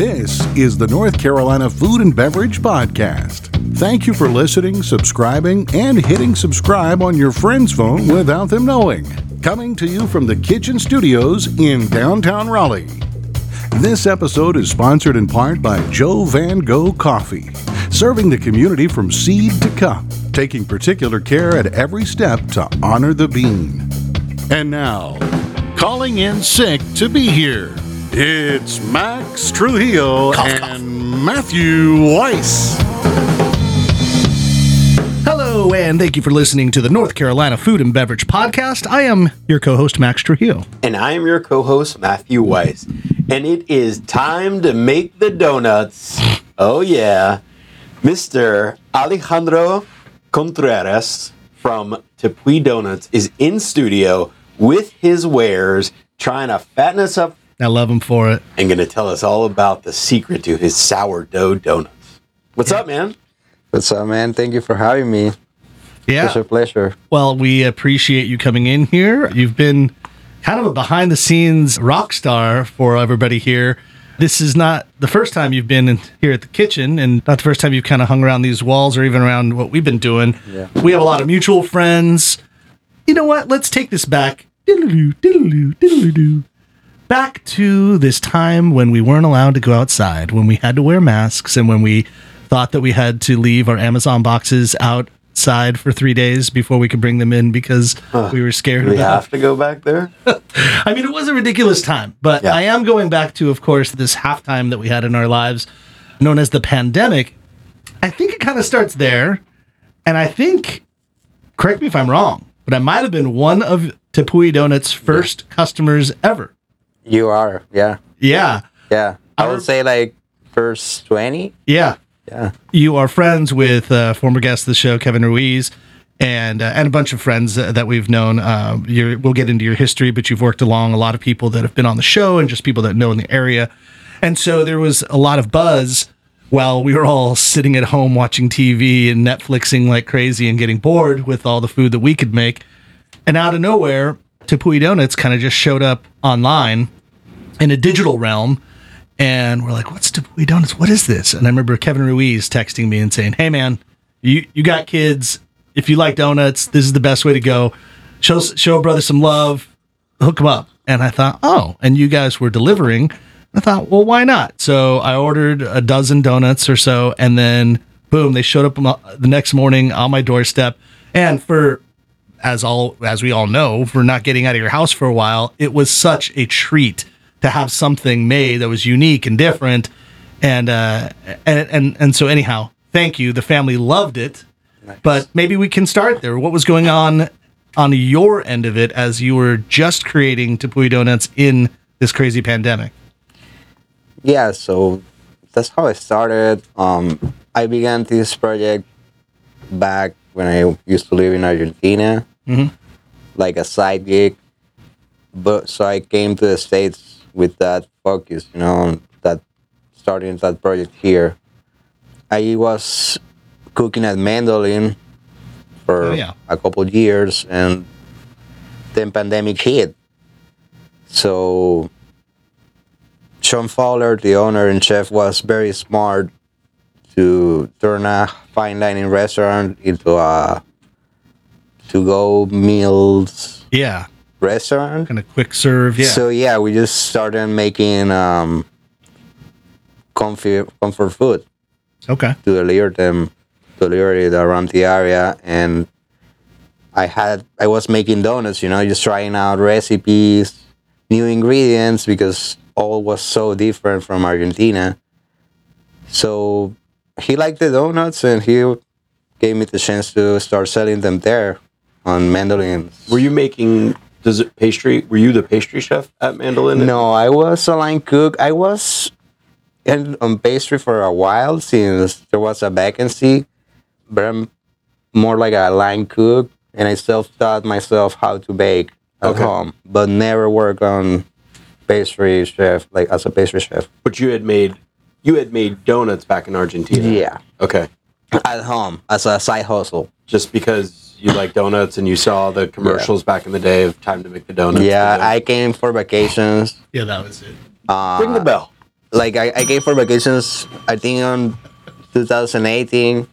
This is the North Carolina Food and Beverage Podcast. Thank you for listening, subscribing, and hitting subscribe on your friend's phone without them knowing. Coming to you from the kitchen studios in downtown Raleigh. This episode is sponsored in part by Joe Van Gogh Coffee, serving the community from seed to cup, taking particular care at every step to honor the bean. And now, calling in sick to be here, it's Max Trujillo and Matthew Weiss. Hello, and thank you for listening to the North Carolina Food and Beverage Podcast. I am your co host, Max Trujillo. And I am your co host, Matthew Weiss. And it is time to make the donuts. Oh, yeah. Mr. Alejandro Contreras from Tepuy Donuts is in studio with his wares, trying to fatten us up I love him for it. and going to tell us all about the secret to his sourdough donuts. What's up, man? What's up, man? Thank you for having me. Yeah. It's a pleasure. Well, we appreciate you coming in here. You've been kind of a behind the scenes rock star for everybody here. This is not the first time you've been in, here at the kitchen, and not the first time you've kind of hung around these walls or even around what we've been doing. Yeah. We have a lot of mutual friends. You know what? Let's take this back. Diddle-doo, diddle-doo, diddle-doo. Back to this time when we weren't allowed to go outside, when we had to wear masks, and when we thought that we had to leave our Amazon boxes outside for three days before we could bring them in because we were scared Do we have to go back there? I mean, it was a ridiculous time, but Yeah. I am going back to, of course, this halftime that we had in our lives, known as the pandemic. I think it kind of starts there, and I think, correct me if I'm wrong, but I might have been one of Tepuy Donuts' first customers ever. You are, yeah, Yeah, yeah. I would say like first twenty. yeah. Yeah, You are friends with uh, former guest of the show, Kevin Ruiz. And, uh, and a bunch of friends uh, that we've known. Uh, you're, we'll get into your history, but you've worked along a lot of people that have been on the show and just people that know in the area. And so there was a lot of buzz while we were all sitting at home watching TV and Netflixing like crazy and getting bored with all the food that we could make. And out of nowhere, Tepuy Donuts kind of just showed up online in a digital realm. And we're like, what's Tepuy Donuts? What is this? And I remember Kevin Ruiz texting me and saying, hey, man, you, you got kids. If you like donuts, this is the best way to go. Show, show a brother some love, hook them up. And I thought, oh, and you guys were delivering. I thought, well, why not? So I ordered a dozen donuts or so, and then boom, they showed up uh, the next morning on my doorstep. And for as all as we all know, for not getting out of your house for a while, it was such a treat to have something made that was unique and different. And uh, and and and so anyhow, thank you. The family loved it, but maybe we can start there. What was going on on your end of it as you were just creating Tepuy Donuts in this crazy pandemic? yeah. So that's how I started. Um, I began this project back when I used to live in Argentina, Mhm. like a side gig. But so I came to the states with that focus, you know, that starting that project here. I was cooking at Mandolin for Oh, yeah. a couple years, and then pandemic hit. So Sean Fowler, the owner and chef, was very smart to turn a fine dining restaurant into a to go meals Yeah, restaurant. kind of quick serve. Yeah, So yeah, we just started making um, comfy comfort food okay. to deliver them, to deliver it around the area, and I had I was making donuts, you know, just trying out recipes, new ingredients because all was so different from Argentina. So he liked the donuts, and he gave me the chance to start selling them there on mandolins. Were you making dessert pastry? Were you the pastry chef at Mandolin? No, I was a line cook. I was in on pastry for a while since there was a vacancy, but I'm more like a line cook, and I self-taught myself how to bake at Okay. home, but never work on pastry chef like as a pastry chef. But you had made you had made donuts back in Argentina. Yeah, Okay. at home as a side hustle. Just because you like donuts and you saw the commercials back in the day of time to make the donuts. Yeah, the- I came for vacations. Yeah, that was it. Uh, ring the bell. like I, I came for vacations. I think on 2018,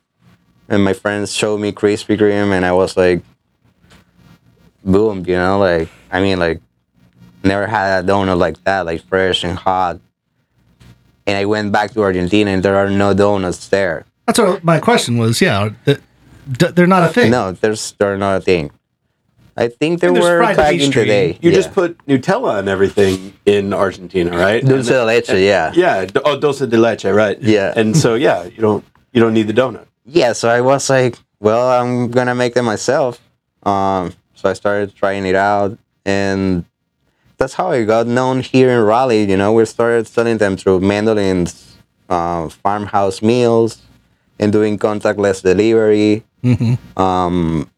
and my friends showed me Krispy Kreme, and I was like, boom, you know, like I mean, like never had a donut like that, like fresh and hot. And I went back to Argentina, and there are no donuts there. That's what my question was. Yeah, they're not a thing. No, there's they're not a thing. I think there were fried back in pastry. today. You yeah. just put Nutella on everything in Argentina, right? dulce And de then- leche, yeah. Yeah. d- Oh, dulce de leche, right? Yeah. And so yeah, you don't you don't need the donut. yeah, so I was like, well, I'm gonna make them myself. Um, so I started trying it out, and that's how I got known here in Raleigh. You know, we started selling them through Mandolin's uh, farmhouse meals and doing contactless delivery. Um,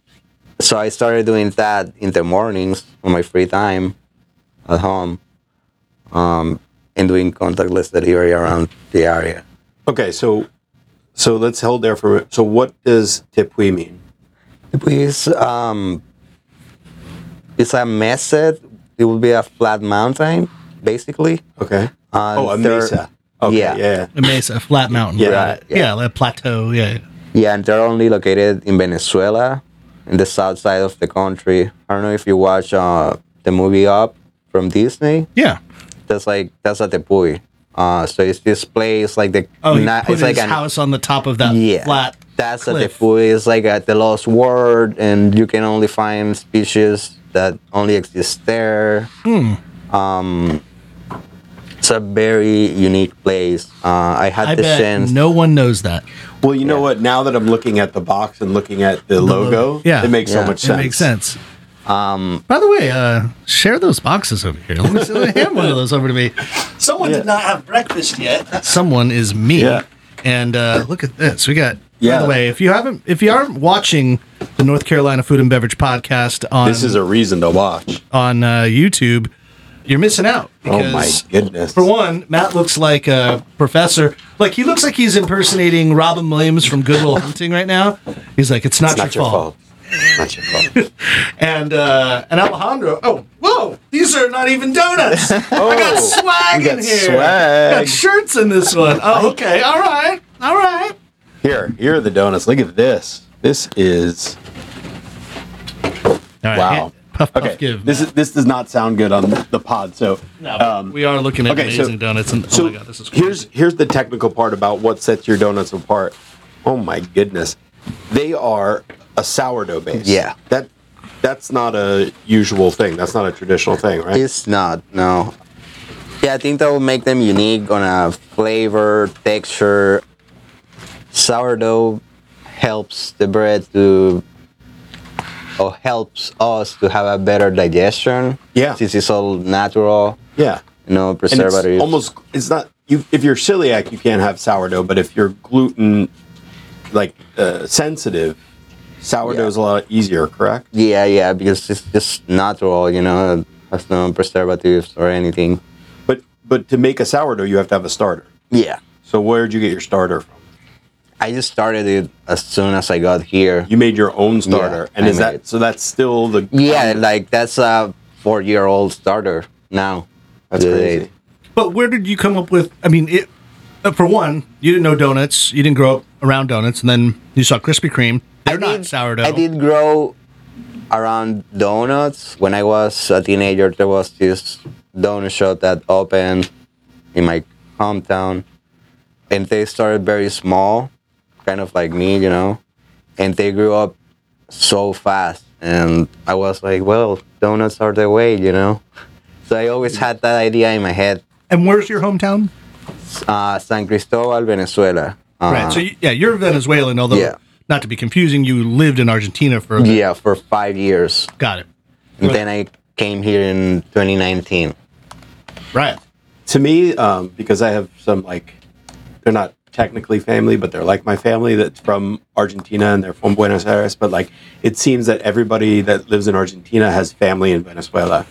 so I started doing that in the mornings on my free time at home, um, and doing contactless delivery around the area. Okay, so so let's hold there for a minute. So what does Tepuy mean? It's um, it's a method. It will be a flat mountain, basically. Okay. Uh, oh, a there- mesa. Okay, yeah. yeah. yeah. A mesa, a flat mountain. Yeah. right. Yeah. yeah, like a plateau. Yeah. Yeah, and they're only located in Venezuela, in the south side of the country. I don't know if you watch uh, the movie Up from Disney. Yeah. That's like that's at Tepuy. Uh, so it's this place like the Oh, he na- put it's like his an house on the top of that yeah flat. That's at cliff. Tepuy. It's like at the lost world, and you can only find species that only exists there. Hmm. Um, it's a very unique place. Uh, I had I the bet chance. no one knows that. Well, you know what? Now that I'm looking at the box and looking at the, logo, yeah. it makes so Yeah. much It sense. makes sense. Um, By the way, uh, share those boxes over here. Let me see, let me hand one of those over to me. Someone Yeah. did not have breakfast yet. Someone is me. Yeah. And uh, look at this. We got. By the way, if you haven't, if you aren't watching the North Carolina Food and Beverage Podcast on This is a reason to watch. on uh, YouTube, you're missing out. Oh my goodness. For one, Matt looks like a professor. Like he looks like he's impersonating Robin Williams from Good Will Hunting right now. He's like, "It's not, it's not your, your fault. fault. Not your fault. And uh, and Alejandro, oh, whoa, these are not even donuts. I got swag you got in here. swag. Got shirts in this one. Oh, okay, all right, all right. Here, here are the donuts. Look at this. This is All right, wow. Puff, puff, Okay, give. this is this does not sound good on the pod. So, no, um, we are looking at okay, so- amazing donuts, and so oh my god, this is crazy. here's here's the technical part about what sets your donuts apart. Oh my goodness, they are a sourdough base. Yeah. that that's not a usual thing. That's not a traditional thing, right? It's not, no. Yeah, I think that will make them unique on a flavor, texture. Sourdough helps the bread to, or helps us to have a better digestion. Yeah. Since it's all natural, yeah, you know, and it's preservatives. almost it's not you. If you're celiac, you can't have sourdough. But if you're gluten like uh, sensitive, sourdough is a lot easier. Correct? Yeah, yeah, because it's just natural, you know, has no preservatives or anything. But but to make a sourdough, you have to have a starter. Yeah. So where'd you get your starter from? I just started it as soon as I got here. You made your own starter, Yeah, and I is that it. so? That's still the Yeah, like that's a four year old starter now. That's The- crazy. But where did you come up with? I mean, it, uh, for one, you didn't know donuts. You didn't grow up around donuts, and then you saw Krispy Kreme. They're I not did- sourdough. I did grow around donuts. When I was a teenager, there was this donut shop that opened in my hometown. And they started very small, kind of like me, you know. And they grew up so fast. And I was like, well, donuts are the way, you know. So I always had that idea in my head. And where's your hometown? Uh, San Cristobal, Venezuela. Uh, right. So you, yeah, you're Venezuelan, although Yeah. not to be confusing, you lived in Argentina for. A yeah, for five years. Got it. And then I came here in 2019. Right. To me, um, because I have some like, they're not technically family, but they're like my family that's from Argentina and they're from Buenos Aires. But like, it seems that everybody that lives in Argentina has family in Venezuela.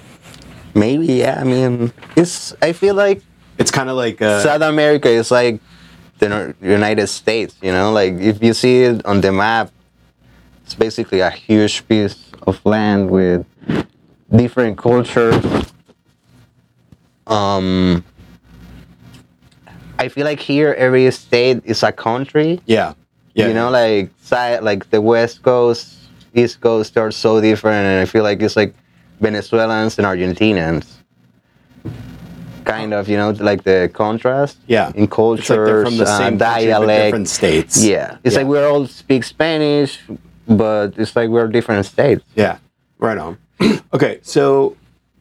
Maybe, yeah. I mean, it's. I feel like It's kind of like uh, South America is like the United States. You know, like if you see it on the map, it's basically a huge piece of land with different cultures. Um, I feel like here every state is a country. Yeah. Yeah. You know, like side like the West Coast, East Coast are so different, and I feel like it's like Venezuelans and Argentinians. Kind of, you know, like the contrast. yeah. In like cultures, the uh, dialect. different states. Yeah, it's Yeah. like we all speak Spanish, but it's like we're different states. Yeah, right on. okay, so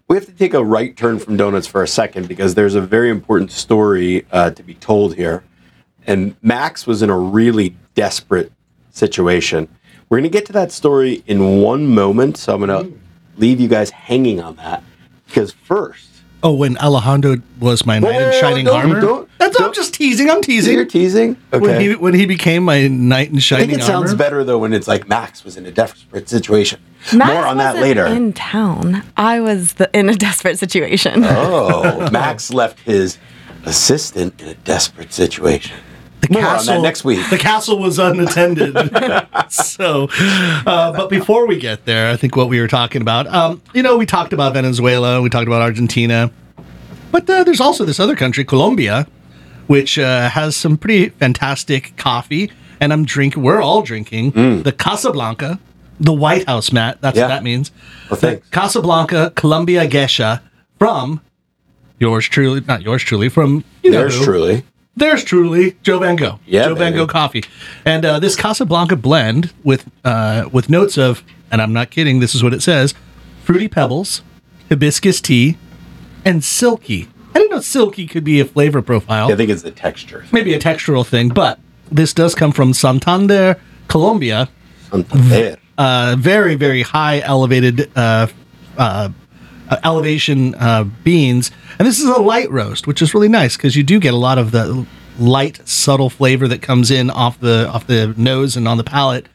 we have to take a right turn from donuts for a second because there's a very important story uh, to be told here. And Max was in a really desperate situation. We're going to get to that story in one moment, so I'm going to leave you guys hanging on that. Because first, Oh, when Alejandro was my knight in shining armor. Don't- That's I'm just teasing. I'm teasing. you're teasing. teasing. When Okay. he when he became my knight in I shining think it sounds better though when it's like Max was in a desperate situation. Max More on that wasn't later. In town, I was the, in a desperate situation. Oh, Max left his assistant in a desperate situation. The More on that next week. The castle was unattended. so, uh, but before we get there, I think what we were talking about, um, you know, we talked about Venezuela, we talked about Argentina, but uh, there's also this other country, Colombia, which uh, has some pretty fantastic coffee. And I'm drinking, we're all drinking the Casablanca, the White House, Matt. That's Mm. Yeah. what that means. Well, thanks. Casablanca Colombia Gesha from yours truly, not yours truly, from you know who. truly. There's truly Joe Van Gogh. Yeah, Joe Van baby. Gogh coffee, and uh, this Casablanca blend with uh, with notes of, and I'm not kidding. This is what it says: fruity pebbles, hibiscus tea, and silky. I didn't know silky could be a flavor profile. I think it's the texture. Maybe a textural thing, but this does come from Santander, Colombia. Santander. Uh, very very high elevated uh, uh, uh, elevation uh, beans, and this is a light roast, which is really nice because you do get a lot of the light, subtle flavor that comes in off the off the nose and on the palate.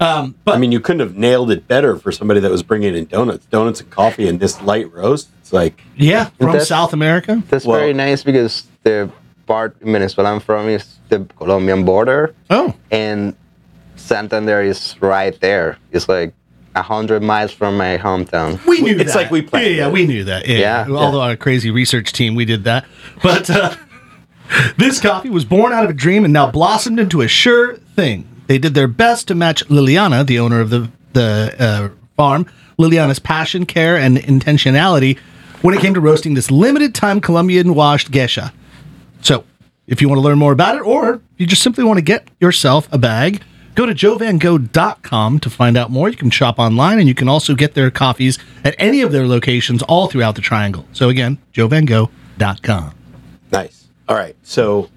Um, but I mean, you couldn't have nailed it better for somebody that was bringing in donuts, donuts and coffee, and this light roast. It's like, yeah, from That's- South America. That's Well- very nice because the part in Venezuela I'm from is the Colombian border, Oh, and Santander is right there. It's like a hundred miles from my hometown. we knew It's that. like we planned Yeah, yeah, we knew that. Yeah, Yeah. Although our crazy research team, we did that. But uh, this coffee was born out of a dream and now blossomed into a sure thing. They did their best to match Liliana, the owner of the the uh, farm, Liliana's passion, care, and intentionality when it came to roasting this limited time Colombian washed geisha. So, if you want to learn more about it, or you just simply want to get yourself a bag, go to joevangogh.com to find out more. You can shop online and you can also get their coffees at any of their locations all throughout the triangle. So, again, joevangogh.com. nice. All right. So,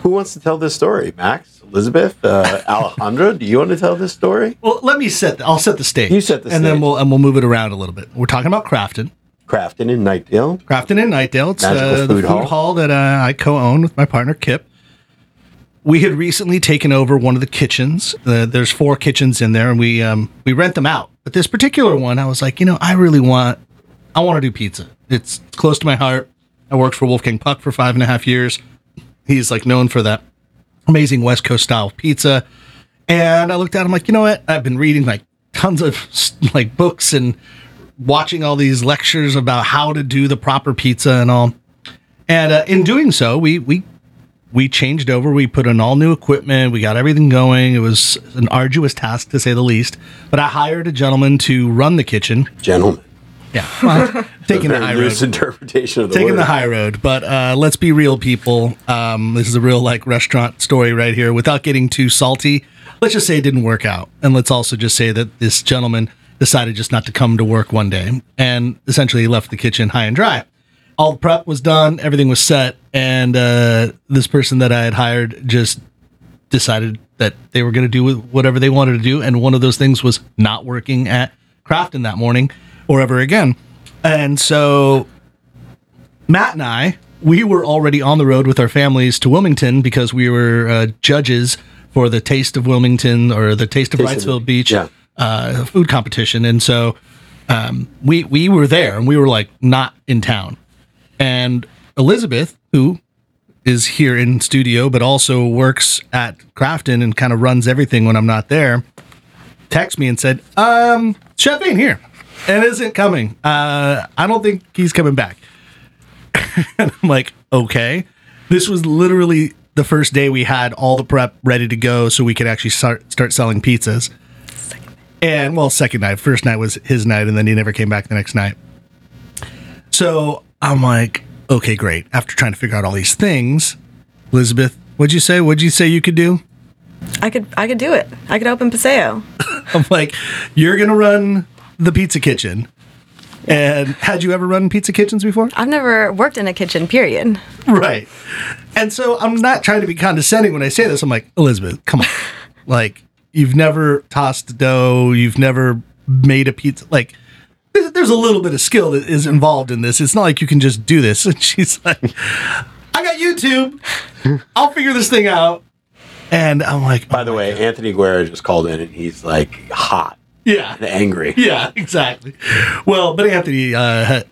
who wants to tell this story? Max, Elizabeth, uh, Alejandro, do you want to tell this story? Well, let me set. I'll set the stage. You set the stage. and then we'll and we'll move it around a little bit. We're talking about Crafton. Crafton in Knightdale. Crafton in Knightdale. It's uh, the Food food Hall. hall, that uh, I co-own with my partner Kip. We had recently taken over one of the kitchens. Uh, there's four kitchens in there, and we um, we rent them out. But this particular one, I was like, you know, I really want, I want to do pizza. It's close to my heart. I worked for Wolfgang Puck for five and a half years. He's like known for that amazing West Coast style pizza. And I looked at him like, you know what? I've been reading like tons of like books and watching all these lectures about how to do the proper pizza and all. And uh, in doing so, we we we changed over. We put in all new equipment. We got everything going. It was an arduous task to say the least. But I hired a gentleman to run the kitchen. Gentleman. Yeah, well, taking the high road interpretation of the taking word. the high road but uh, let's be real people um, this is a real like restaurant story right here without getting too salty let's just say it didn't work out and let's also just say that this gentleman decided just not to come to work one day and essentially left the kitchen high and dry. All the prep was done everything was set and uh, this person that i had hired just decided that they were going to do whatever they wanted to do and one of those things was not working at crafton that morning or ever again. And so Matt and I, we were already on the road with our families to Wilmington because we were uh, judges for the Taste of Wilmington or the Taste of Taste Wrightsville Beach yeah. Uh, food competition, and so um, we we were there and we were like not in town, and Elizabeth, who is here in studio but also works at Crafton and kind of runs everything when I'm not there, texted me and said, um, Chef ain't here and isn't coming. Uh, I don't think he's coming back. and I'm like, okay. This was literally the first day we had all the prep ready to go so we could actually start start selling pizzas. And well, second night, first night was his night, and then he never came back the next night. So I'm like, okay, great. After trying to figure out all these things, Elizabeth, what'd you say? What'd you say you could do? I could I could do it. I could open Paseo. I'm like, you're gonna run the pizza kitchen. And had you ever run pizza kitchens before? I've never worked in a kitchen, period. Right. And so I'm not trying to be condescending when I say this. I'm like, Elizabeth, come on. like, you've never tossed dough, you've never made a pizza. Like, there's a little bit of skill that is involved in this. It's not like you can just do this. And she's like, I got YouTube. I'll figure this thing out. And I'm like, By the way, Anthony Guerra just called in and he's like hot yeah. and angry. Yeah, exactly. Well, but Anthony, uh,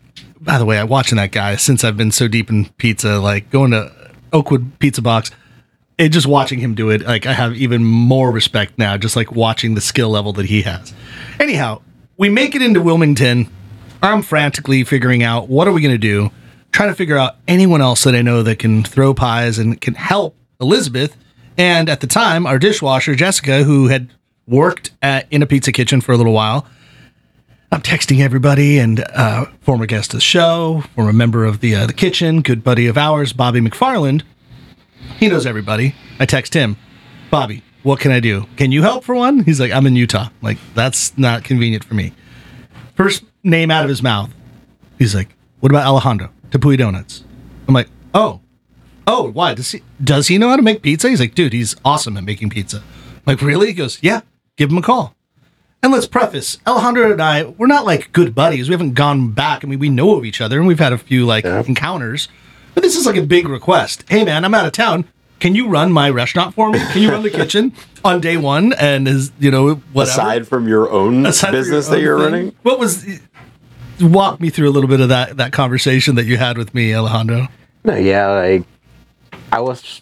by the way, I'm watching that guy since I've been so deep in pizza, like going to Oakwood Pizza Box, and just watching him do it, like I have even more respect now, just like watching the skill level that he has. Anyhow, we make it into Wilmington. I'm frantically figuring out what are we going to do, trying to figure out anyone else that I know that can throw pies and can help Elizabeth. And at the time, our dishwasher, Jessica, who had worked at, in a pizza kitchen for a little while, I'm texting everybody and uh, former guest of the show, former member of the uh, the kitchen, good buddy of ours, Bobby McFarland. He knows everybody. I text him, Bobby, what can I do? Can you help for one? He's like, I'm in Utah. I'm like, that's not convenient for me. First name out of his mouth. He's like, what about Alejandro? Tepuy Donuts. I'm like, oh, oh, why? Does he does he know how to make pizza? He's like, dude, he's awesome at making pizza. I'm like, really? He goes, yeah, give him a call. And let's preface, Alejandro and I, we're not like good buddies. We haven't gone back. I mean, we know of each other and we've had a few like encounters. But this is like a big request. Hey man, I'm out of town. Can you run my restaurant for me? Can you run the kitchen on day one? And is you know whatever. Aside from your own Aside business your that you're thing, running, What was walk me through a little bit of that that conversation that you had with me, Alejandro? No, yeah, like I was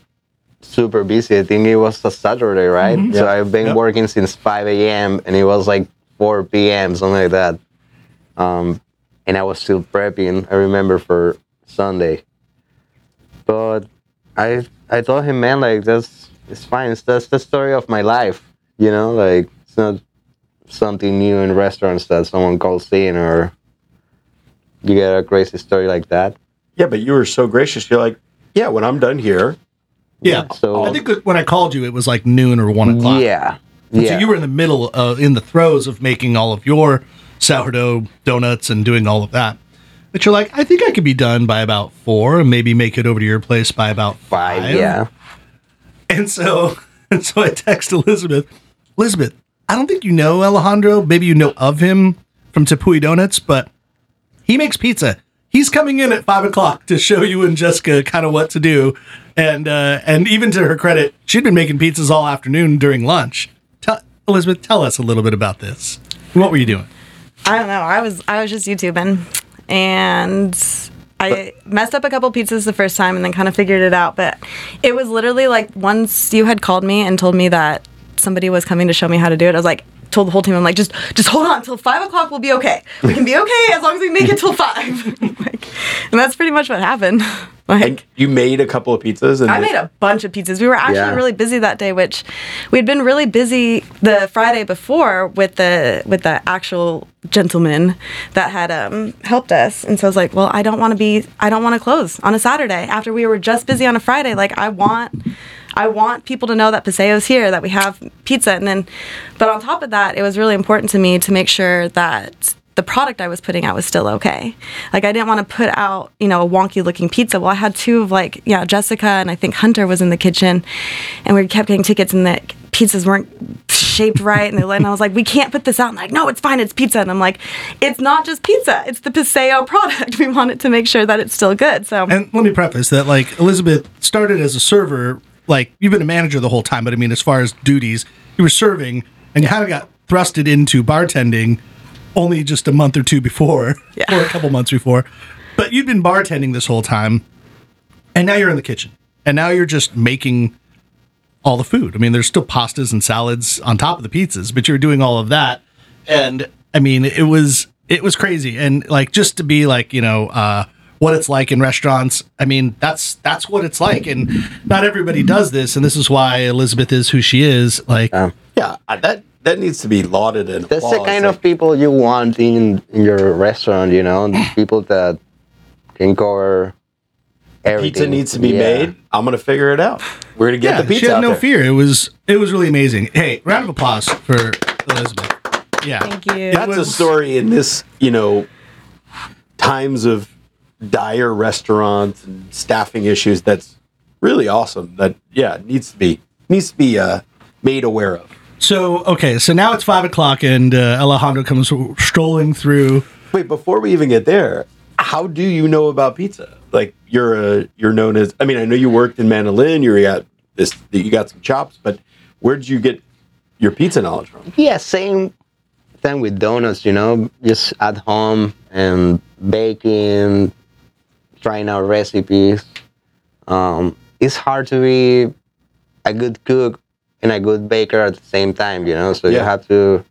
super busy. I think it was a Saturday, right? So Yeah. I've been Yep. working since 5 a.m. and it was like 4 p.m., something like that. Um, and I was still prepping. I remember for Sunday, but I I told him, man, like that's it's fine. It's that's the story of my life, you know. Like it's not something new in restaurants that someone calls in or you get a crazy story like that. yeah, but you were so gracious. You're like, yeah, when I'm done here, Yeah. So- I think when I called you, it was like noon or one o'clock. Yeah. And Yeah. So you were in the middle of in the throes of making all of your sourdough donuts and doing all of that. But you're like, I think I could be done by about four and maybe make it over to your place by about five. five. Yeah. And so and so I text Elizabeth, Elizabeth, I don't think you know Alejandro. Maybe you know of him from Tepuy Donuts, but he makes pizza. He's coming in at five o'clock to show you and Jessica kind of what to do. And uh, and even to her credit, she'd been making pizzas all afternoon during lunch. Tell, Elizabeth, tell us a little bit about this. What were you doing? I don't know. I was I was just YouTubing, and I messed up a couple pizzas the first time, and then kind of figured it out. But it was literally like once you had called me and told me that somebody was coming to show me how to do it. I was like. Told the whole team, I'm like, just, just hold on till five o'clock. We'll be okay. We can be okay as long as we make it till five. like, and that's pretty much what happened. Like, and you made a couple of pizzas, and I made a bunch of pizzas. We were actually Yeah. really busy that day, which we had been really busy the Friday before with the with the actual gentleman that had um, helped us. And so I was like, well, I don't want to be, I don't want to close on a Saturday after we were just busy on a Friday. Like I want. I want people to know that Paseo's here, that we have pizza, and then, but on top of that, it was really important to me to make sure that the product I was putting out was still okay. Like I didn't want to put out, you know, a wonky looking pizza. Well, I had two of like, yeah, Jessica and I think Hunter was in the kitchen, and we kept getting tickets, and the pizzas weren't shaped right, and they and I was like, we can't put this out. And like, no, it's fine, it's pizza. And I'm like, it's not just pizza, it's the Paseo product. We wanted to make sure that it's still good. So And let me preface that like Elizabeth started as a server, like you've been a manager the whole time, but I mean as far as duties, you were serving and you haven't got thrusted into bartending only just a month or two before Yeah. or a couple months before. But you'd been bartending this whole time and now you're in the kitchen. And now you're just making all the food. I mean, there's still pastas and salads on top of the pizzas, but you're doing all of that. And I mean, it was it was crazy. And like just to be like, you know, uh what it's like in restaurants. I mean, that's that's what it's like, and not everybody does this, and this is why Elizabeth is who she is. Like, Um, Yeah, I- that that needs to be lauded and That's the kind It's of people you want in, in your restaurant, you know, people that can cover everything. pizza needs to be Yeah. made. I'm gonna figure it out. We're gonna get yeah, the pizza she had out no there. fear. It was it was really amazing. Hey, round of applause for Elizabeth. Yeah, Thank you. It That's a story in this, you know, times of dire restaurants and staffing issues. That's really awesome. That yeah, needs to be needs to be uh, made aware of. So okay, so now it's five o'clock, and uh, Alejandro comes strolling through. Wait, before we even get there, how do you know about pizza? Like you're a you're known as. I mean, I know you worked in Mandolin. You got this. You got some chops, but where did you get your pizza knowledge from? Yeah, same thing with donuts, you know, just at home and baking, trying out recipes. Um, it's hard to be a good cook and a good baker at the same time, you know, so you have to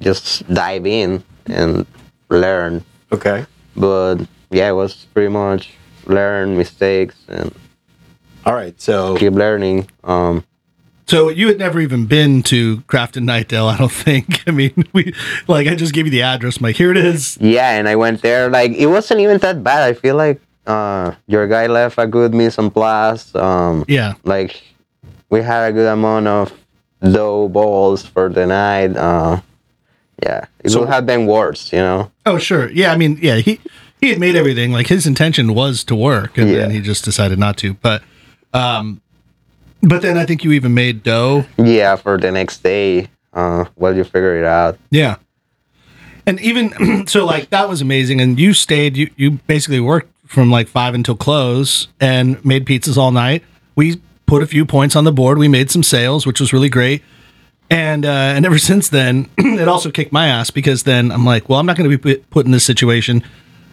just dive in and learn. Okay. But yeah, it was pretty much learn mistakes and All right. So keep learning. Um, So you had never even been to Crafton Knightdale, I don't think. I mean, we like I just gave you the address. I'm like, here it is. Yeah, and I went there. Like it wasn't even that bad. I feel like uh, your guy left a good mise en place. Um, Yeah, like we had a good amount of dough balls for the night. Uh, yeah, it So- would have been worse, you know. Oh, sure. Yeah, I mean, yeah, he he had made everything like his intention was to work, and Yeah. then he just decided not to. But, um, but then I think you even made dough. Yeah, for the next day. Uh, well, you figure it out. Yeah, and even so, like that was amazing. And you stayed. You you basically worked from like five until close and made pizzas all night. We put a few points on the board. We made some sales, which was really great. And uh, and ever since then, it also kicked my ass because then I'm like, well, I'm not going to be put- in this situation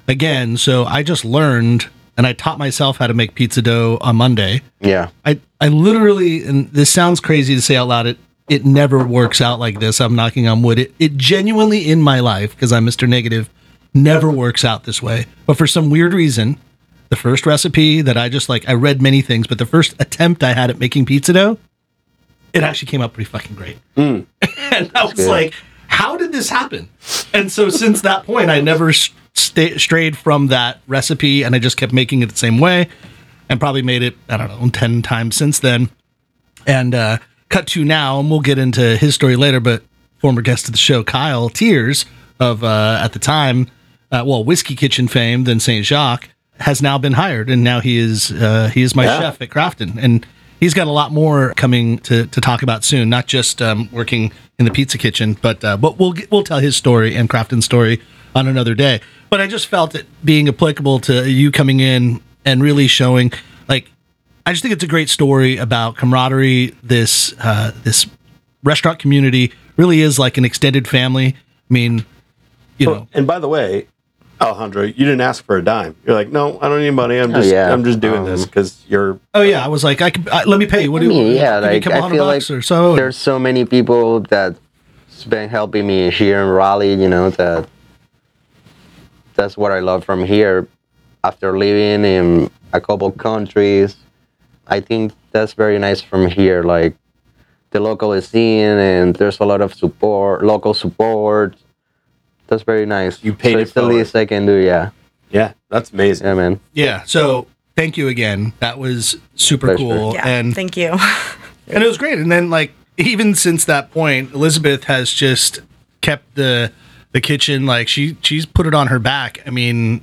again. So I just learned and I taught myself how to make pizza dough on Monday. Yeah, I I literally and this sounds crazy to say out loud. It it never works out like this. I'm knocking on wood. It it genuinely in my life because I'm Mr. Negative never works out this way. But for some weird reason, the first recipe that I just like I read many things, but the first attempt I had at making pizza dough, it actually came out pretty fucking great. and I was good. like, how did this happen? And so since that point, I never s- sta strayed from that recipe, and I just kept making it the same way, and probably made it I don't know ten times since then. And uh, cut to now, and we'll get into his story later. But former guest of the show, Kyle Teears of uh, at the time, uh, well, Whiskey Kitchen fame, then Saint Jacques, has now been hired, and now he is uh, he is my Yeah. chef at Crafton, and he's got a lot more coming to, to talk about soon. Not just um, working in the pizza kitchen, but uh, but we'll we'll tell his story and Crafton's story on another day. But I just felt it being applicable to you coming in and really showing like I just think it's a great story about camaraderie. This uh, this restaurant community really is like an extended family. I mean, you know, And by the way, Alejandro, you didn't ask for a dime. You're like, no, I don't need money. I'm Oh, just, yeah. I'm just doing this Um, because you're. oh yeah, I was like, I could I, let me pay you. What I do you? mean, yeah, give me a like couple I feel like or so. there's so many people that's been helping me here in Raleigh. You know that that's what I love from here. After living in a couple countries, I think that's very nice from here. Like the local scene, and there's a lot of support, local support. That's very nice. You paid so it it's the forward. least I can do. Yeah, Yeah, that's amazing. yeah, man. Yeah. So thank you again. That was super Pleasure. cool. Yeah. And thank you. and it was great. And then like even since that point, Elizabeth has just kept the the kitchen like she she's put it on her back. I mean,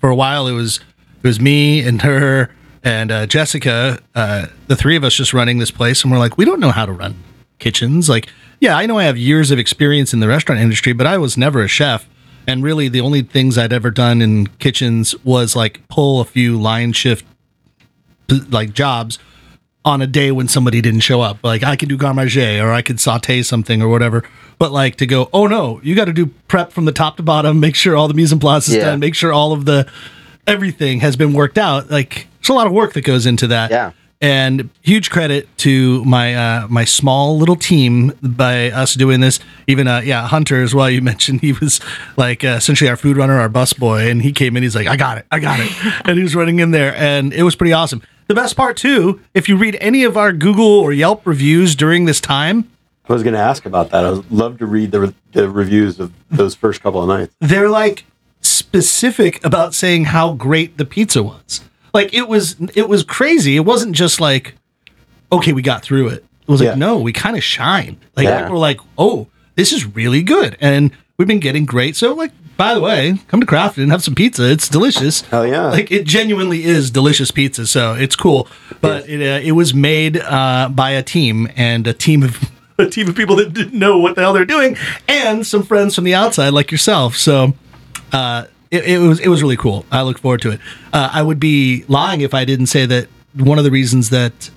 for a while it was it was me and her and uh, Jessica, uh, the three of us just running this place, and we're like, we don't know how to run kitchens. Like, yeah, I know I have years of experience in the restaurant industry, but I was never a chef. And really, the only things I'd ever done in kitchens was like pull a few line shift like jobs on a day when somebody didn't show up. Like I could do garmage or I could saute something or whatever. But like to go, oh no, you got to do prep from the top to bottom, make sure all the mise en place is Yeah. done, make sure all of the everything has been worked out. Like there's a lot of work that goes into that. Yeah. And huge credit to my uh, my small little team by us doing this. Even uh, yeah, Hunter as well. You mentioned he was like uh, essentially our food runner, our bus boy, and he came in. He's like, I got it, I got it, and he was running in there, and it was pretty awesome. The best part too, if you read any of our Google or Yelp reviews during this time, I was going to ask about that. I would love to read the, the reviews of those first couple of nights. they're like specific about saying how great the pizza was. Like it was it was crazy. It wasn't just like okay, we got through it. It was Yeah. like no, we kind of shine. Like Yeah. people were like, "Oh, this is really good." And we've been getting great. So like by the way, come to Crafton and have some pizza. It's delicious. Oh yeah. Like it genuinely is delicious pizza. So it's cool. But it uh, it was made uh, by a team and a team of a team of people that didn't know what the hell they're doing and some friends from the outside like yourself. So uh, it, it was it was really cool. I look forward to it. Uh, I would be lying if I didn't say that one of the reasons that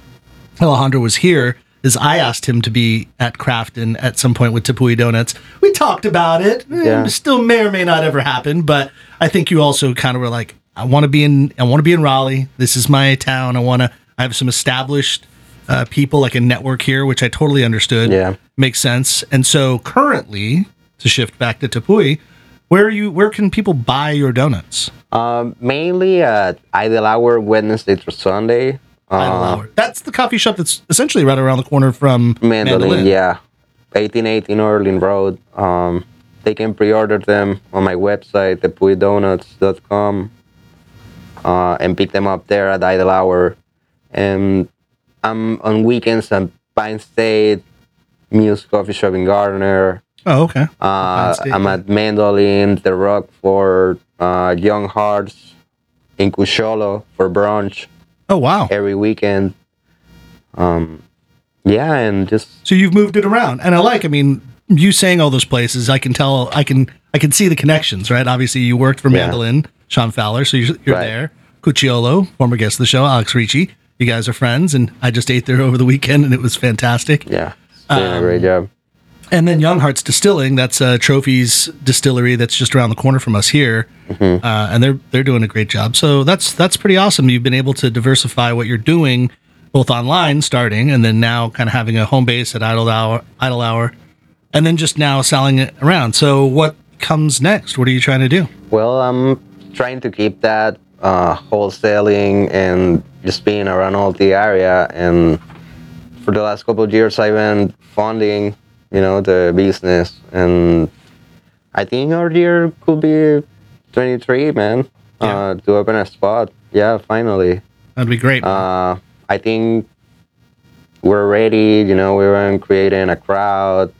Alejandro was here is I asked him to be at Crafton at some point with Tepuy Donuts. We talked about it. Eh, Yeah. Still may or may not ever happen, but I think you also kind of were like, I want to be in I want to be in Raleigh. This is my town. I want to I have some established uh, people like a network here, which I totally understood. Yeah. Makes sense. And so currently, to shift back to Tepuy, where are you where can people buy your donuts? Um, mainly at Idle Hour Wednesday through Sunday. Idle Uh, Hour. That's the coffee shop that's essentially right around the corner from Mandolin, Mandolin. yeah. 1818 Oberlin Road. Um, they can pre-order them on my website, tepuydonuts.com, uh, and pick them up there at Idle Hour. And I'm on weekends at Pine State, Muse Coffee Shop in Garner. Oh, okay. Uh, State, I'm yeah. at Mandolin, The Rockford, uh, Young Hearts, in Cucciolo for brunch Oh, wow. every weekend. Um, yeah, and just So you've moved it around, and I like. I mean, you saying all those places, I can tell. I can. I can see the connections, right? Obviously, you worked for Yeah. Mandolin, Sean Fowler, so you're, you're Right. there. Cucciolo, former guest of the show, Alex Ricci. You guys are friends, and I just ate there over the weekend, and it was fantastic. yeah, doing a Um, great job. And then Young Hearts Distilling, that's uh, Trophies Distillery, that's just around the corner from us here, Mm-hmm. uh, and they're they're doing a great job. So that's that's pretty awesome. You've been able to diversify what you're doing, both online, starting, and then now kind of having a home base at Idle Hour, Idle Hour, and then just now selling it around. So what comes next? What are you trying to do? Well, I'm trying to keep that uh, wholesaling and just being around all the area. And for the last couple of years, I've been funding, you know, the business. And I think our year could be 23, man, uh, to open a spot. Yeah, finally. That'd be great. Uh, I think we're ready. You know, we're creating a crowd.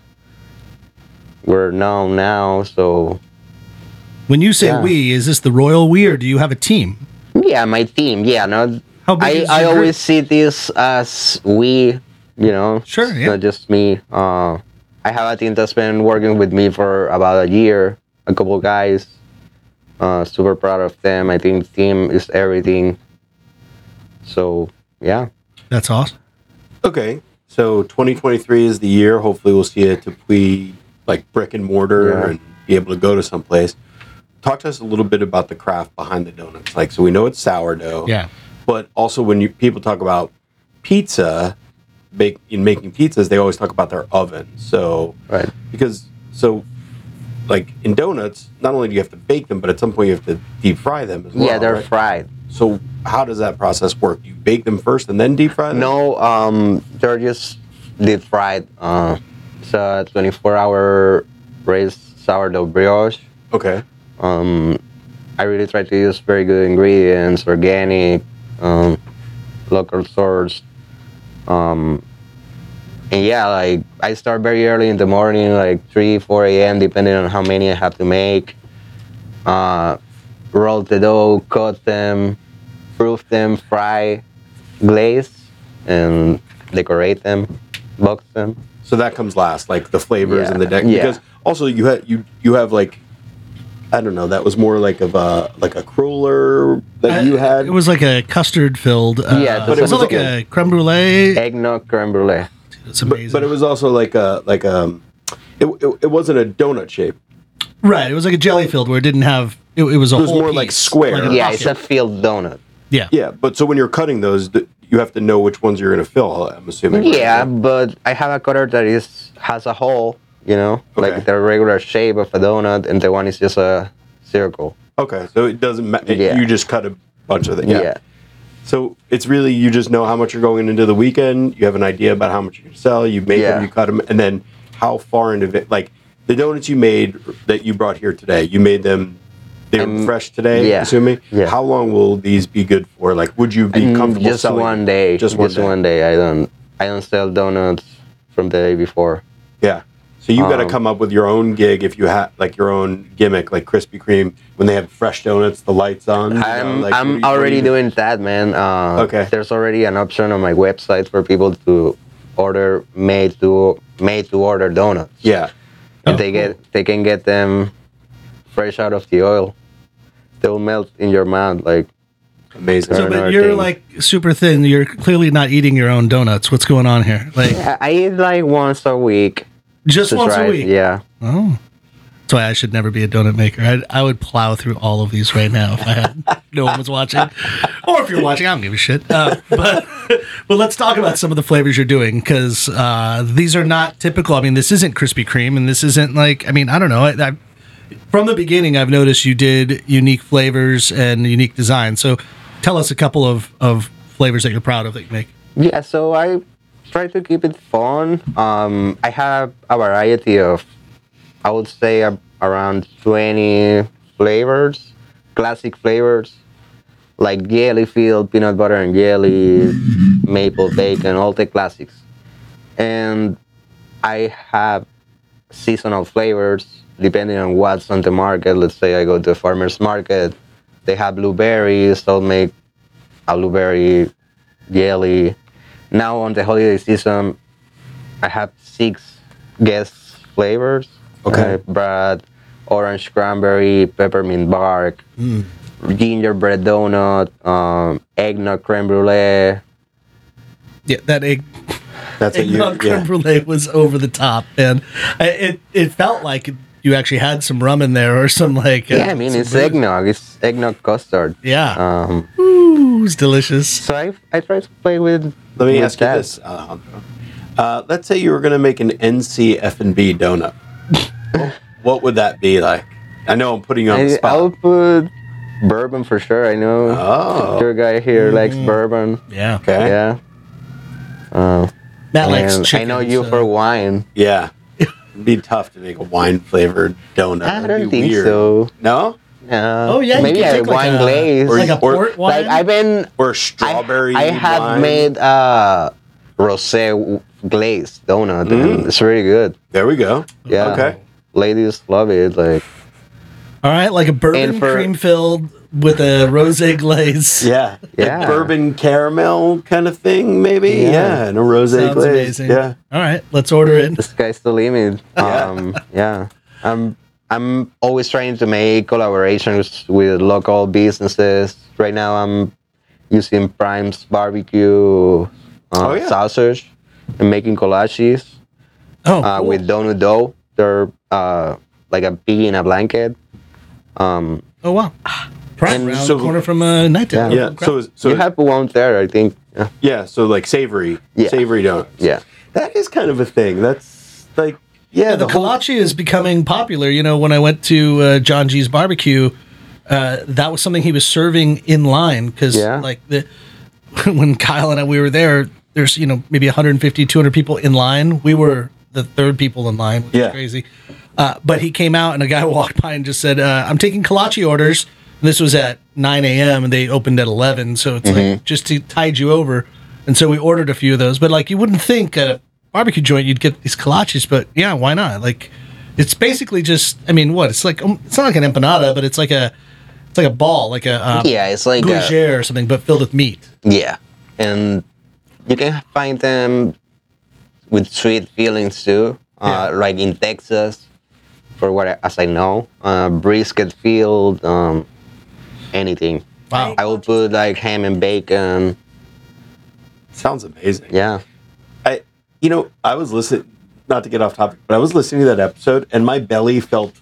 We're known now, so when you say yeah. we, is this the royal we, or do you have a team? Yeah, my team. Yeah, no. How big I, I always see this as we, you know. Sure, yeah. Not just me. Uh, I have a team that's been working with me for about a year. A couple of guys. Uh, super proud of them. I think team is everything. So yeah, That's awesome. Okay, so 2023 is the year. Hopefully, we'll see it a Tepuy like brick and mortar Yeah. and be able to go to someplace. Talk to us a little bit about the craft behind the donuts. Like, so we know it's sourdough. Yeah. But also, when you people talk about pizza, make in making pizzas, they always talk about their oven. So right. because so like in donuts, not only do you have to bake them, but at some point you have to deep fry them as well. yeah, they're right? fried. So how does that process work? You bake them first and then deep fry them? No, um, they're just deep fried. Uh, it's a 24 hour raised sourdough brioche. Okay. Um, I really try to use very good ingredients, organic, um, local source. Um, and yeah, like I start very early in the morning, like 3, 4 a.m., depending on how many I have to make. Uh, roll the dough, cut them, proof them, fry, glaze, and decorate them, box them. So that comes last, like the flavors Yeah. and the deck. Yeah. Because also you had you you have like I don't know. That was more like of a like a cruller that you had. It was like a custard filled. Uh, Yeah, but but it it was, was like okay. a creme brulee. Eggnog creme brulee. It's amazing. but it was also like a like um, it, it, it wasn't a donut shape. right. It was like a jelly filled where it didn't have. It, it was a It was whole more like square. like Yeah, it's a filled donut. Yeah. Yeah, but so when you're cutting those, you have to know which ones you're going to fill. I'm assuming. right? Yeah, but I have a cutter that is has a hole, you know, Okay. like the regular shape of a donut, and the one is just a circle. Okay, so it doesn't matter. Yeah. You just cut a bunch of them. Yeah. Yeah. So it's really you just know how much you're going into the weekend. You have an idea about how much you can sell. You make Yeah. them, you cut them, and then how far into it? Like the donuts you made that you brought here today, you made them. They were Um, fresh today, yeah. assuming. Yeah. How long will these be good for? Like, would you be Mm, comfortable just selling? one day. Just Just, one day. Just one day. I don't. I don't sell donuts from the day before. Yeah. So you've got to Um, come up with your own gig if you have like your own gimmick, like Krispy Kreme when they have fresh donuts, the lights on. I'm like, I'm do already you do? doing that, man. Uh, Okay. There's already an option on my website for people to order made to made to order donuts. Yeah. And Oh, they get they can get them fresh out of the oil. They'll melt in your mouth like Amazing. So, but you're thing. like super thin. You're clearly not eating your own donuts. What's going on here? Like I I eat like once a week. Just to once try a week. Yeah. Oh. That's why I should never be a donut maker. I, I would plow through all of these right now if I had no one was watching. Or if you're watching, I don't give a shit. Uh, but but let's talk about some of the flavors you're doing because uh, these are not typical. I mean, this isn't Krispy Kreme, and this isn't like I mean, I don't know. I, I, from the beginning, I've noticed you did unique flavors and unique designs. So tell us a couple of, of flavors that you're proud of that you make. Yeah, so I try to keep it fun. Um, I have a variety of, I would say, around 20 flavors, classic flavors, like jelly filled, peanut butter and jelly, maple bacon, all the classics. And I have seasonal flavors depending on what's on the market. Let's say I go to a farmer's market, they have blueberries, I'll make a blueberry jelly. Now on the holiday season, I have six guest flavors. Okay. Uh, bread, orange cranberry, peppermint bark, gingerbread donut, um, eggnog creme brulee. Yeah, that egg That's what you. eggnog creme Yeah. brulee was over the top, and I- it it felt like you actually had some rum in there or some like. uh, Yeah, I mean it's booze. eggnog. It's eggnog custard. Yeah, Um, Ooh, it's delicious. so I I try to play with. Let me with ask you this, Alejandro. Uh, let's say you were going to make an NC F&B donut. what would that be like? I know I'm putting you on the I, spot. I'll put bourbon for sure. I know Oh. your guy here likes bourbon. Yeah, Okay. Yeah. Uh, Matt likes chicken. I know you so- for wine. Yeah. It'd be tough to make a wine flavored donut. I That'd don't be think weird. so. No? Uh, Oh yeah, you maybe a take like wine a, glaze. Or- like a or- wine. like I've been. Or I, strawberry I have wine? made a rosé w- glazed donut, and it's really good. There we go. Yeah. Okay. Ladies love it. Like All right, like a bourbon for- cream filled with a rosé glaze. Yeah. Yeah. Like bourbon caramel kind of thing, maybe? Yeah. Yeah. and a rose Sounds glaze. amazing. Yeah. All right, let's order it. the sky's the limit. Yeah. Um, yeah. I'm I'm always trying to make collaborations with local businesses. Right now, I'm using Prime's barbecue uh, Oh, yeah. sausage and making kolaches Oh, uh, cool. with donut dough. They're uh, like a pea in a blanket. Um, oh wow. Prime And around so- the corner from uh, Knightdale. Yeah. So, so you have one there, I think. Yeah. yeah. So like savory, Yeah. savory donuts. Yeah. That is kind of a thing. That's like, yeah, the, whole- kolache is becoming popular. You know, when I went to uh, Jon G's barbecue, uh, that was something he was serving in line because, Yeah. like, the when Kyle and I we were there, there's you know maybe 150, 200 people in line. We were the third people in line, which Yeah. is crazy. Uh, but he came out and a guy walked by and just said, uh, "I'm taking kolache orders." And this was at 9 a.m. and they opened at 11, so it's like just to tide you over. And so we ordered a few of those. But like you wouldn't think at a barbecue joint you'd get these kolaches, but yeah, why not? Like it's basically just, I mean, what? It's like um, it's not like an empanada, but it's like a it's like a ball, like a um, Yeah, it's like a- or something, but filled with meat. Yeah, and you can find them with sweet feelings too. Uh, Yeah. Like in Texas, for what I, as I know, uh, brisket field, um, anything. Wow. I will put like ham and bacon. sounds amazing. Yeah, I, you know, I was listening, not to get off topic, but I was listening to that episode and my belly felt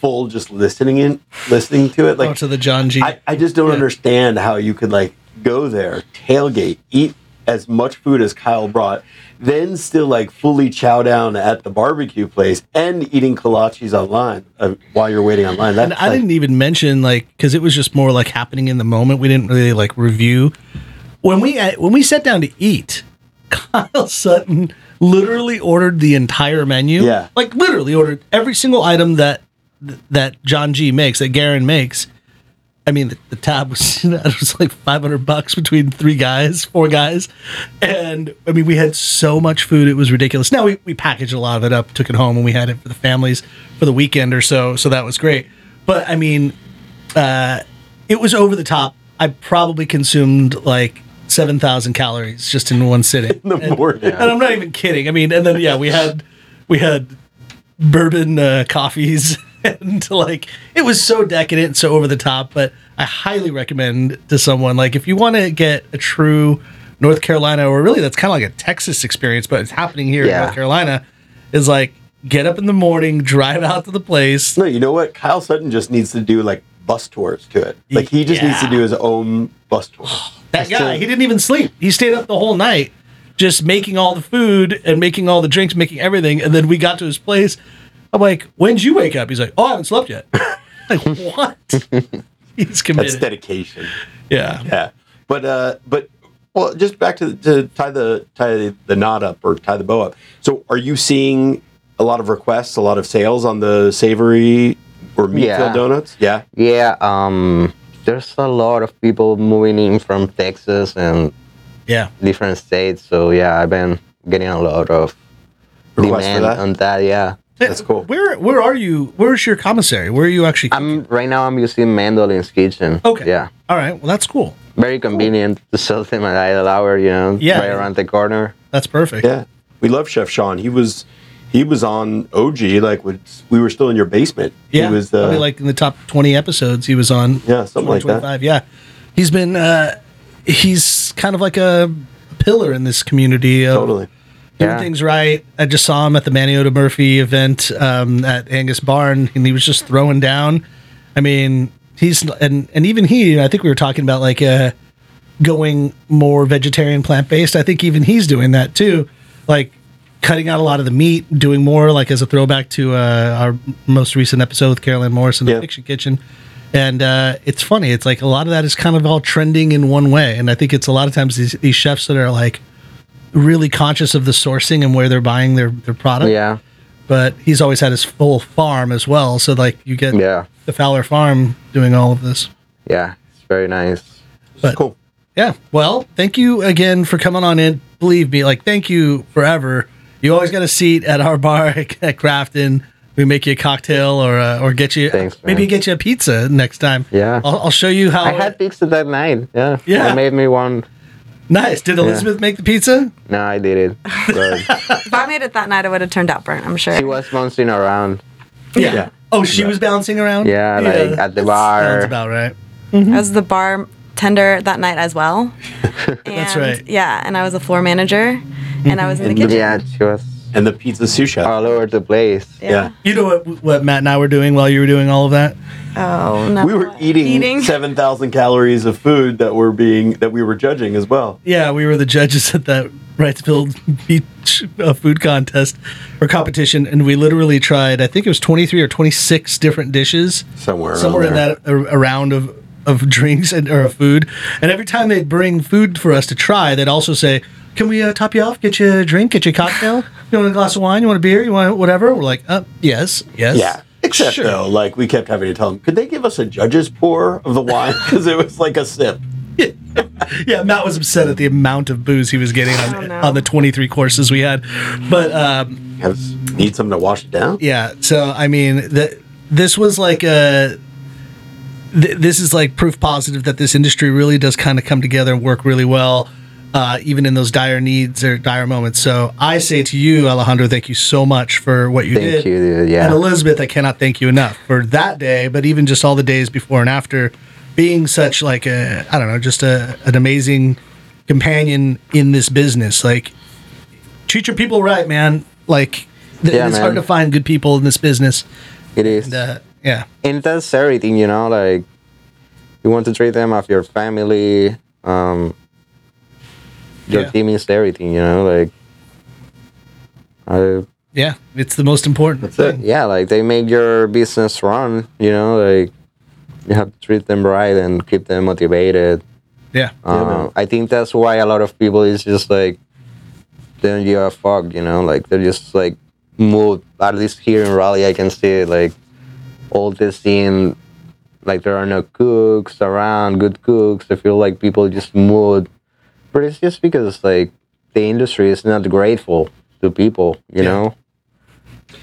full just listening in, listening to it. oh, Like to the Jon G. I, I just don't Yeah. understand how you could like go there, tailgate, eat as much food as Kyle brought, then still like fully chow down at the barbecue place and eating kolaches online uh, while you're waiting online. That, and I didn't even mention like because it was just more like happening in the moment. We didn't really like review when we uh, when we sat down to eat. Kyle Sutton literally ordered the entire menu. Yeah. like literally ordered every single item that that Jon G makes that Garren makes. I mean, the, the tab was it was like five hundred bucks between three guys, four guys, and I mean, we had so much food; it was ridiculous. Now we we packaged a lot of it up, took it home, and we had it for the families for the weekend or so. So that was great. But I mean, uh, it was over the top. I probably consumed like seven thousand calories just in one sitting. in the morning. And I'm not even kidding. I mean, and then yeah, we had we had bourbon uh, coffees and like it was so decadent, so over the top. But I highly recommend to someone like if you want to get a true North Carolina or really that's kind of like a Texas experience, but it's happening here in North Carolina. Is like get up in the morning, drive out to the place. No, you know what? Kyle Sutton just needs to do like bus tours to it. Like he just needs to do his own bus tour. That Just guy, to- he didn't even sleep. He stayed up the whole night, just making all the food and making all the drinks, making everything. And then we got to his place. I'm like, "When'd you wake up?" He's like, "Oh, I haven't slept yet." like what? He's committed. That's dedication. yeah. Yeah, but uh, but well, just back to to tie the tie the knot up or tie the bow up. So, are you seeing a lot of requests, a lot of sales on the savory or meat Yeah. filled donuts? Yeah, Yeah, um, there's a lot of people moving in from Texas and Yeah. different states. So yeah, I've been getting a lot of Requests for demand that? on that. Yeah, That's cool. Where Where are you? Where's your commissary? Where are you actually? I'm right now. I'm using Mandolin's kitchen. okay. Yeah, All right. Well, that's cool. very convenient to sell them at idle hour. You know, Yeah. right around the corner. That's perfect. Yeah, we love Chef Sean. He was he was on OG like when we were still in your basement. Yeah, he was uh, probably like in the top twenty episodes he was on. Yeah, something like that. Yeah, he's been uh, he's kind of like a pillar in this community. Of totally. Doing Yeah. things right. I just saw him at the Maniota Murphy event um, at Angus Barn, and he was just throwing down. I mean, he's and and even he. I think we were talking about like uh, going more vegetarian, plant based. I think even he's doing that too, like cutting out a lot of the meat, doing more like as a throwback to uh, our most recent episode with Carolyn Morris in the Yeah. Fiction Kitchen. And uh, it's funny. It's like a lot of that is kind of all trending in one way, and I think it's a lot of times these, these chefs that are like really conscious of the sourcing and where they're buying their their product. Yeah, But he's always had his full farm as well, so like you get yeah, the Fowler farm doing all of this. yeah. It's very nice. But Cool. yeah, well, thank you again for coming on in. Believe me, like thank you forever. You always got a seat at our bar at Crafton. We make you a cocktail or uh, or get you Thanks, maybe get you a pizza next time. Yeah. I'll, I'll show you how. I had pizza that night. Yeah, Yeah. I made me one. nice. Did Elizabeth make the pizza? No, I did it. If I made it that night, it would have turned out burnt. I'm sure. she was bouncing around. Yeah. Oh, she was bouncing around. Yeah, like at the bar. Sounds about right. I was the bartender that night as well. That's right. Yeah, and I was a floor manager, and I was in the kitchen. Yeah, she was And the pizza sous chef. all over the place. yeah. You know what what Matt and I were doing while you were doing all of that? Oh no. We were eating, seven thousand calories of food that were being that we were judging as well. Yeah, we were the judges at that Wrightsville Beach uh, food contest or competition, and we literally tried. I think it was twenty three or twenty six different dishes Somewhere around somewhere in there. that a, a round of of drinks and or of food. And every time they'd bring food for us to try, they'd also say, "Can we uh, top you off? Get you a drink? Get you a cocktail? You want a glass of wine? You want a beer? You want whatever?" We're like, "Uh, yes, yes, Yeah. Except Sure. though, like we kept having to tell them, could they give us a judge's pour of the wine because it was like a sip. yeah, Matt was upset at the amount of booze he was getting on, Oh, on the 23 courses we had. But um, Have, need something to wash it down. yeah, so I mean, the, this was like a. Th- this is like proof positive that this industry really does kind of come together and work really well, uh, even in those dire needs or dire moments. So I say to you, Alejandro, thank you so much for what you did. Thank did. you, dude. Yeah. And Elizabeth, I cannot thank you enough for that day, but even just all the days before and after, being such like a I don't know, just a an amazing companion in this business. Like treat your people right, man. Like th- Yeah, it's man. hard to find good people in this business, It is. And, uh, yeah. and that's everything, you know, like you want to treat them as your family. Um, your Yeah. team is everything, you know, like I Yeah. It's the most important That's it. yeah, like they make your business run, you know, like you have to treat them right and keep them motivated. Yeah. Uh, I think that's why a lot of people is just like they don't give a fuck, you know, like they're just like moved. At least here in Raleigh, I can see it, like all this scene, like there are no cooks around, good cooks. I feel like people just moved, but it's just because like the industry is not grateful to people, you Yeah. know.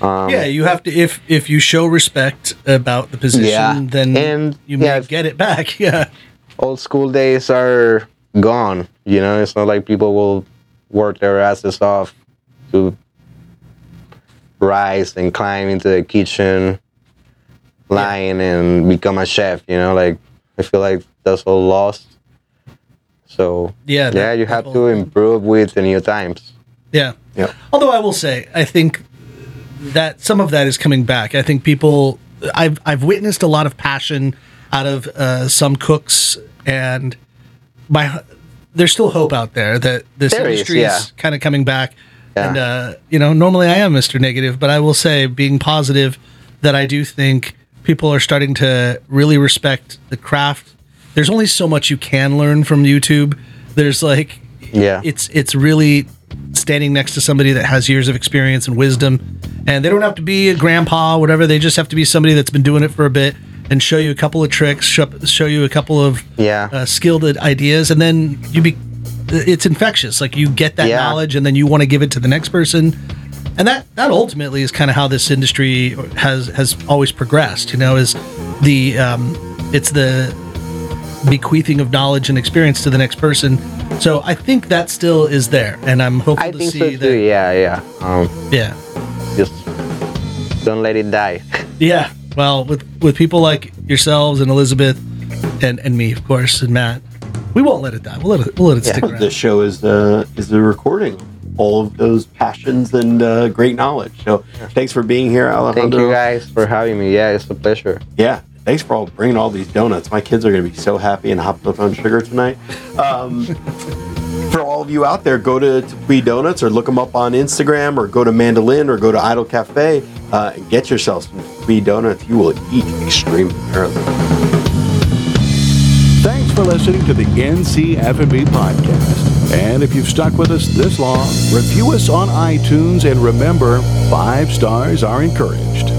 Um, yeah, you have to if if you show respect about the position, Yeah, then and, you yeah, get it back. Yeah. old school days are gone. You know, it's not like people will work their asses off to rise and climb into the kitchen line and become a chef. You know, like I feel like that's all lost. So Yeah, yeah, you have to improve with the new times. Yeah. Yep. Although I will say, I think that some of that is coming back. I think people, I've I've witnessed a lot of passion out of uh, some cooks, and my there's still hope out there that this There is, industry is, yeah. kind of coming back. Yeah. And uh, you know, normally I am Mr. Negative, but I will say, being positive, that I do think people are starting to really respect the craft. There's only so much you can learn from YouTube. There's like Yeah. it's it's really standing next to somebody that has years of experience and wisdom and they don't have to be a grandpa whatever they just have to be somebody that's been doing it for a bit and show you a couple of tricks show, show you a couple of Yeah. uh, skilled ideas and then you be it's infectious like you get that Yeah. knowledge and then you want to give it to the next person and that that ultimately is kind of how this industry has has always progressed you know is the um it's the bequeathing of knowledge and experience to the next person so i think that still is there and i'm hopeful I to think see so that too. Yeah, yeah. Um, yeah just don't let it die. yeah well with with people like yourselves and elizabeth and and me of course and matt we won't let it die we'll let it we'll let it stick around This show is uh, is a recording all of those passions and uh, great knowledge. So thanks for being here, Alejandro. Thank you guys for having me. Yeah, it's a pleasure. Yeah, thanks for all bringing all these donuts. My kids are going to be so happy and hopped up on sugar tonight. Um, for all of you out there, go to Tepuy Donuts or look them up on Instagram or go to Mandolin or go to Idle Cafe uh, and get yourself some Tepuy Donuts. You will eat extremely early. Thanks for listening to the NC podcast. And if you've stuck with us this long, review us on iTunes and remember, five stars are encouraged.